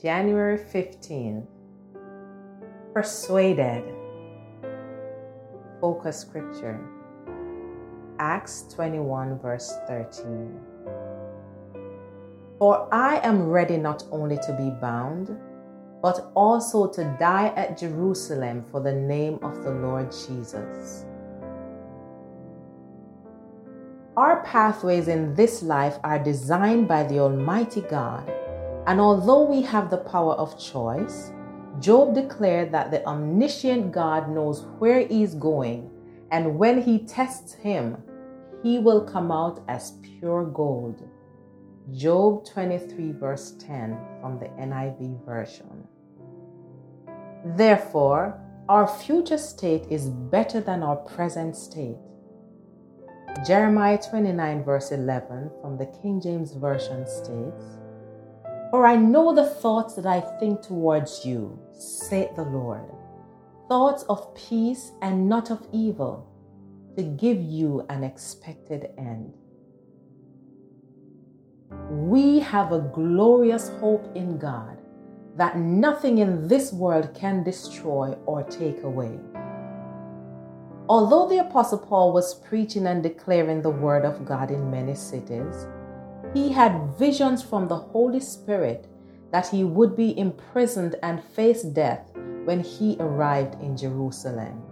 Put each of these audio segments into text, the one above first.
January 15th. Persuaded. Focus scripture. Acts 21, verse 13. For I am ready not only to be bound, but also to die at Jerusalem for the name of the Lord Jesus. Our pathways in this life are designed by the Almighty God, and although we have the power of choice, Job declared that the omniscient God knows where he is going, and when he tests him, he will come out as pure gold. Job 23, verse 10 from the NIV version. Therefore, our future state is better than our present state. Jeremiah 29, verse 11 from the King James Version states, For I know the thoughts that I think towards you, saith the Lord, thoughts of peace and not of evil, to give you an expected end. We have a glorious hope in God that nothing in this world can destroy or take away. Although the Apostle Paul was preaching and declaring the Word of God in many cities, he had visions from the Holy Spirit that he would be imprisoned and face death when he arrived in Jerusalem.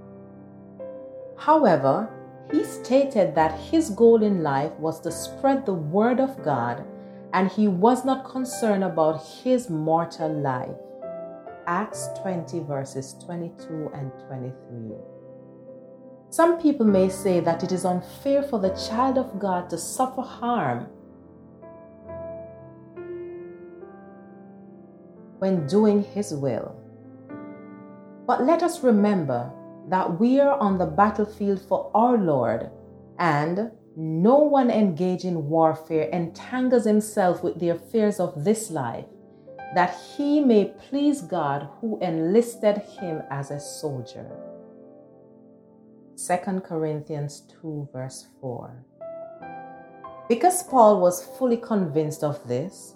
However, he stated that his goal in life was to spread the Word of God and he was not concerned about his mortal life. Acts 20, verses 22 and 23. Some people may say that it is unfair for the child of God to suffer harm when doing His will. But let us remember that we are on the battlefield for our Lord, and no one engaged in warfare entangles himself with the affairs of this life, that he may please God who enlisted him as a soldier. 2 Corinthians 2, verse 4. Because Paul was fully convinced of this,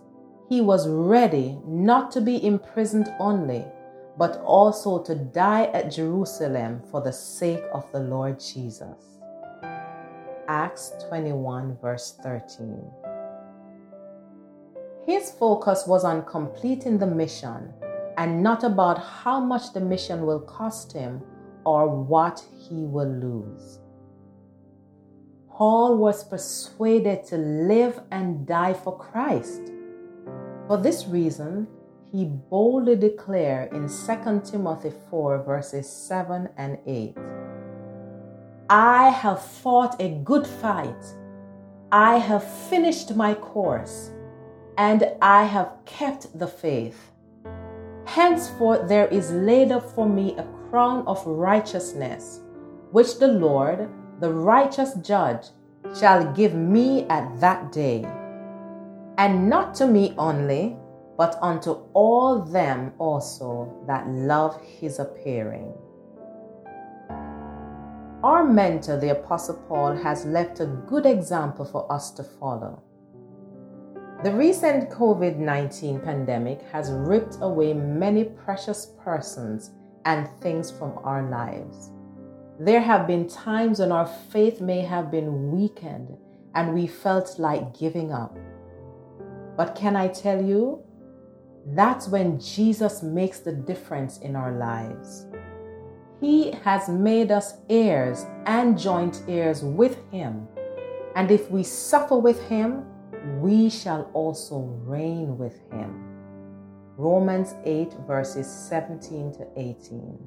he was ready not to be imprisoned only, but also to die at Jerusalem for the sake of the Lord Jesus. Acts 21, verse 13. His focus was on completing the mission and not about how much the mission will cost him or what he will lose. Paul was persuaded to live and die for Christ. For this reason, he boldly declared in 2 Timothy 4, verses 7 and 8 I have fought a good fight. I have finished my course, and I have kept the faith. Henceforth, there is laid up for me a crown of righteousness, which the Lord, the righteous judge, shall give me at that day. And not to me only, but unto all them also that love his appearing. Our mentor, the Apostle Paul, has left a good example for us to follow. The recent COVID 19 pandemic has ripped away many precious persons and things from our lives. There have been times when our faith may have been weakened and we felt like giving up. But can I tell you? That's when Jesus makes the difference in our lives. He has made us heirs and joint heirs with Him. And if we suffer with Him, we shall also reign with Him. Romans 8, verses 17 to 18.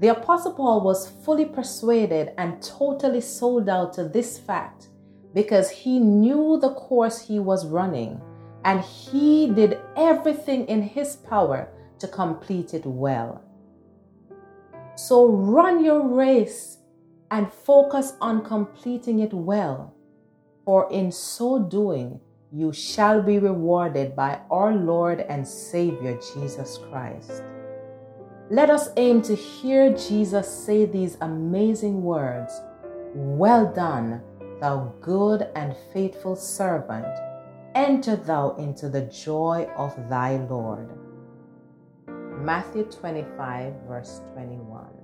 The Apostle Paul was fully persuaded and totally sold out to this fact because he knew the course he was running and he did everything in his power to complete it well. So run your race and focus on completing it well, for in so doing, you shall be rewarded by our Lord and Savior Jesus Christ. Let us aim to hear Jesus say these amazing words Well done, thou good and faithful servant. enter thou into the joy of thy Lord. Matthew 25, verse 21.